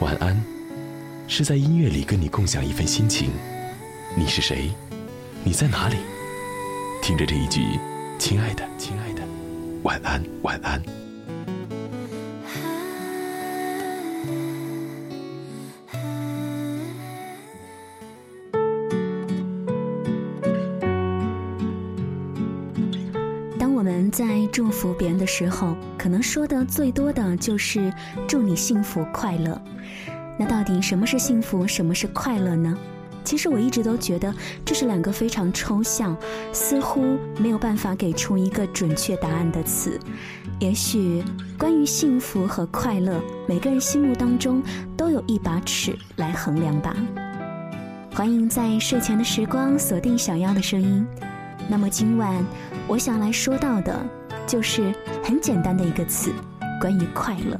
晚安，是在音乐里跟你共享一份心情。你是谁？你在哪里？听着这一句，亲爱的，亲爱的，晚安，晚安。在祝福别人的时候，可能说的最多的就是“祝你幸福快乐”。那到底什么是幸福，什么是快乐呢？其实我一直都觉得这是两个非常抽象，似乎没有办法给出一个准确答案的词。也许关于幸福和快乐，每个人心目当中都有一把尺来衡量吧。欢迎在睡前的时光锁定小妖的声音。那么今晚。我想来说到的，就是很简单的一个词，关于快乐。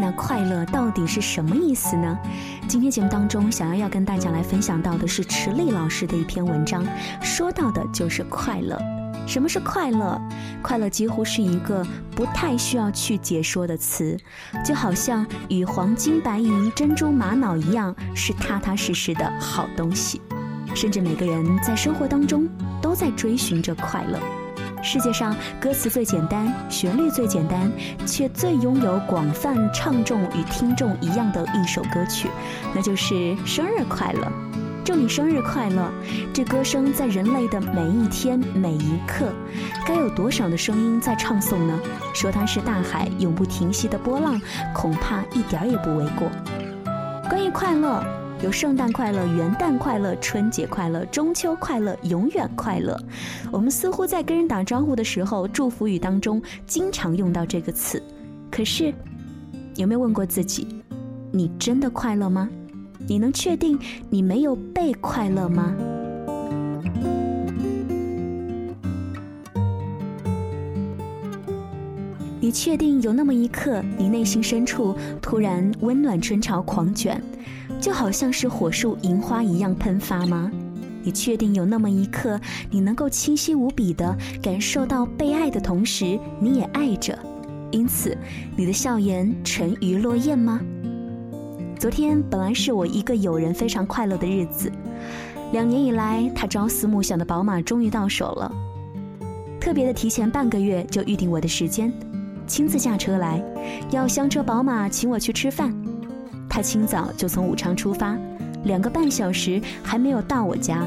那快乐到底是什么意思呢？今天节目当中，想要要跟大家来分享到的是池莉老师的一篇文章，说到的就是快乐。什么是快乐？快乐几乎是一个不太需要去解说的词，就好像与黄金、白银、珍珠、玛瑙一样，是踏踏实实的好东西。甚至每个人在生活当中都在追寻着快乐。世界上歌词最简单、旋律最简单，却最拥有广泛唱众与听众一样的一首歌曲，那就是《生日快乐》。祝你生日快乐！这歌声在人类的每一天每一刻，该有多少的声音在唱诵呢？说它是大海永不停息的波浪，恐怕一点也不为过。关于快乐。有圣诞快乐、元旦快乐、春节快乐、中秋快乐、永远快乐。我们似乎在跟人打招呼的时候，祝福语当中经常用到这个词。可是，有没有问过自己，你真的快乐吗？你能确定你没有被快乐吗？你确定有那么一刻，你内心深处突然温暖春潮狂卷？就好像是火树银花一样喷发吗？你确定有那么一刻，你能够清晰无比地感受到被爱的同时，你也爱着，因此你的笑颜沉鱼落雁吗？昨天本来是我一个友人非常快乐的日子，两年以来他朝思暮想的宝马终于到手了，特别的提前半个月就预定我的时间，亲自驾车来，要香车宝马请我去吃饭。他清早就从武昌出发，两个半小时还没有到我家。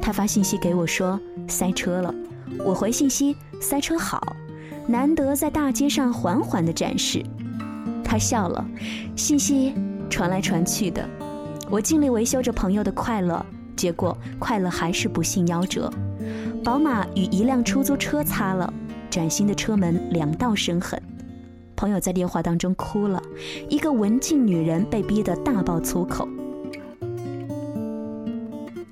他发信息给我说塞车了，我回信息塞车好，难得在大街上缓缓的展示。他笑了，信息传来传去的，我尽力维修着朋友的快乐，结果快乐还是不幸夭折。宝马与一辆出租车擦了，崭新的车门两道生痕。朋友在电话当中哭了，一个文静女人被逼得大爆粗口。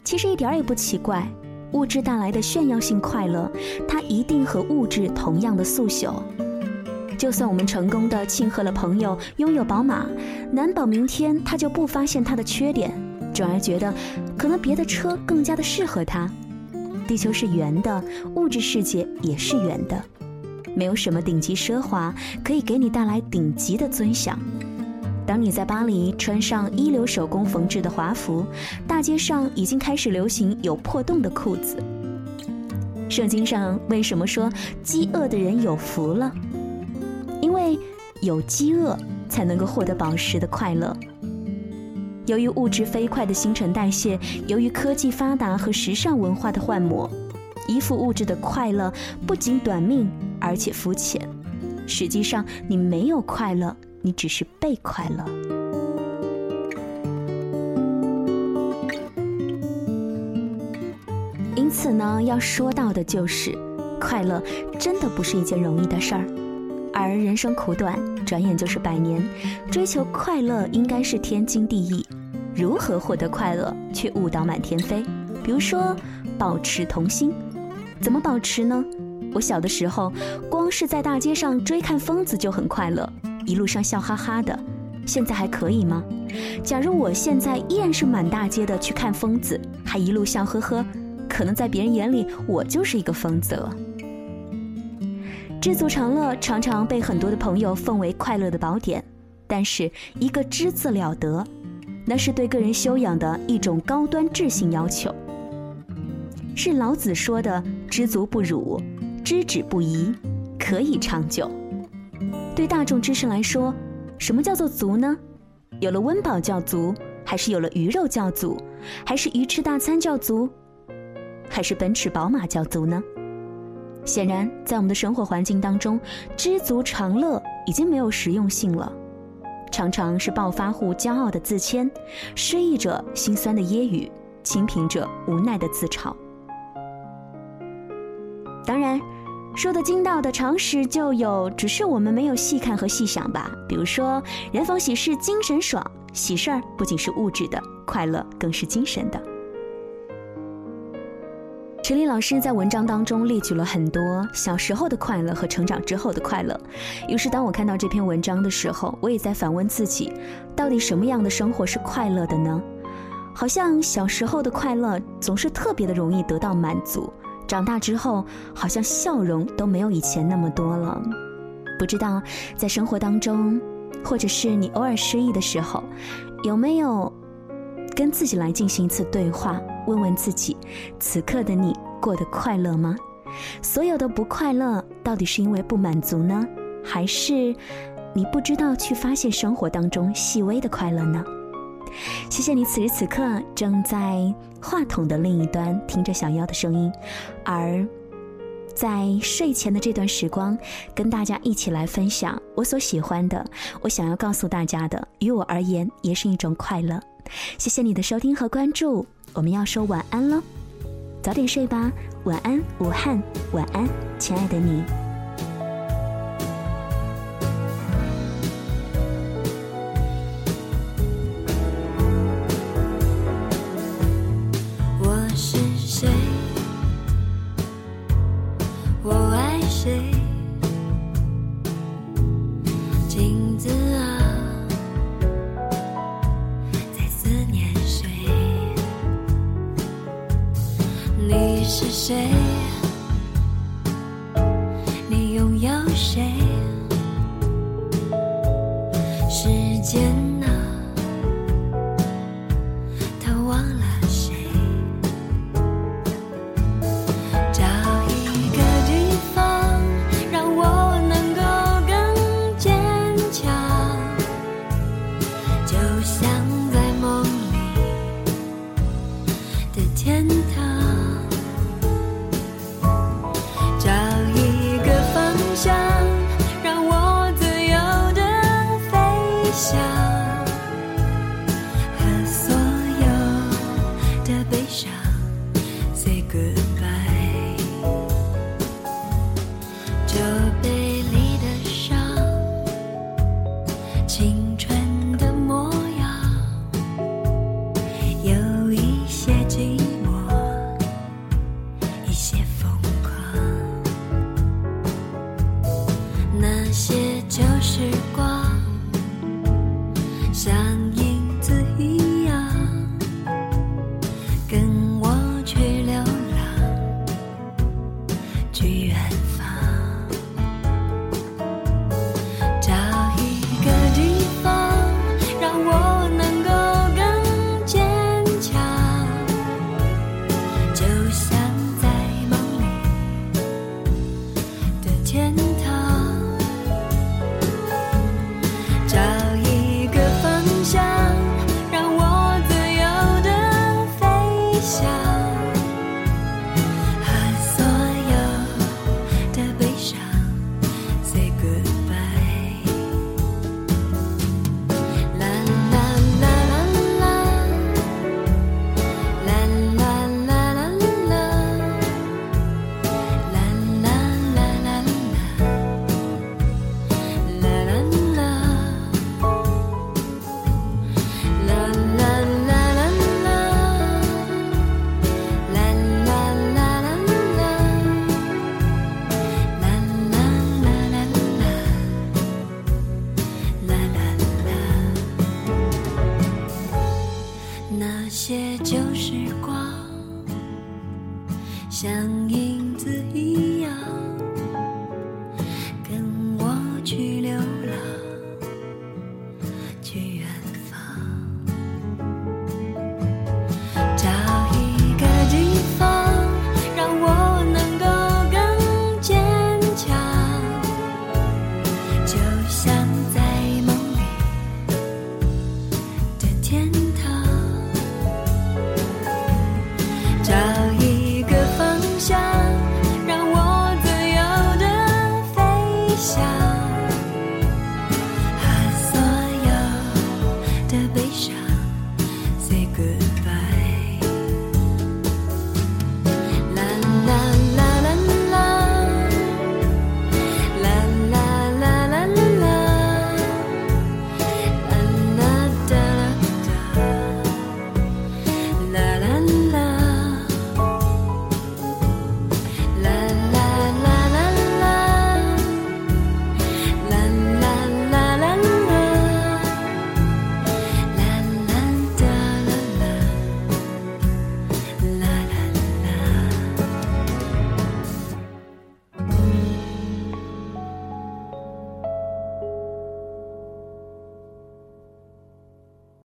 其实一点也不奇怪，物质带来的炫耀性快乐，它一定和物质同样的速朽。就算我们成功的庆贺了朋友拥有宝马，难保明天他就不发现它的缺点，转而觉得可能别的车更加的适合他。地球是圆的，物质世界也是圆的。没有什么顶级奢华可以给你带来顶级的尊享。当你在巴黎穿上一流手工缝制的华服，大街上已经开始流行有破洞的裤子。圣经上为什么说饥饿的人有福了？因为有饥饿才能够获得宝石的快乐。由于物质飞快的新陈代谢，由于科技发达和时尚文化的幻魔。依附物质的快乐不仅短命，而且肤浅。实际上，你没有快乐，你只是被快乐。因此呢，要说到的就是，快乐真的不是一件容易的事儿。而人生苦短，转眼就是百年，追求快乐应该是天经地义。如何获得快乐，却误导满天飞？比如说，保持童心。怎么保持呢？我小的时候，光是在大街上追看疯子就很快乐，一路上笑哈哈的。现在还可以吗？假如我现在依然是满大街的去看疯子，还一路笑呵呵，可能在别人眼里我就是一个疯子了。知足常乐常常被很多的朋友奉为快乐的宝典，但是一个“知”字了得，那是对个人修养的一种高端智性要求。是老子说的“知足不辱，知止不移”，可以长久。对大众知识来说，什么叫做足呢？有了温饱叫足，还是有了鱼肉叫足，还是鱼翅大餐叫足，还是奔驰宝马叫足呢？显然，在我们的生活环境当中，“知足常乐”已经没有实用性了，常常是暴发户骄傲的自谦，失意者心酸的揶揄，清贫者无奈的自嘲。当然，说的精到的常识就有，只是我们没有细看和细想吧。比如说，人逢喜事精神爽，喜事儿不仅是物质的快乐，更是精神的。陈丽老师在文章当中列举了很多小时候的快乐和成长之后的快乐。于是，当我看到这篇文章的时候，我也在反问自己：到底什么样的生活是快乐的呢？好像小时候的快乐总是特别的容易得到满足。长大之后，好像笑容都没有以前那么多了。不知道在生活当中，或者是你偶尔失意的时候，有没有跟自己来进行一次对话，问问自己：此刻的你过得快乐吗？所有的不快乐，到底是因为不满足呢，还是你不知道去发现生活当中细微的快乐呢？谢谢你此时此刻正在话筒的另一端听着小妖的声音，而在睡前的这段时光，跟大家一起来分享我所喜欢的，我想要告诉大家的，于我而言也是一种快乐。谢谢你的收听和关注，我们要说晚安了，早点睡吧，晚安武汉，晚安亲爱的你。像影子一样。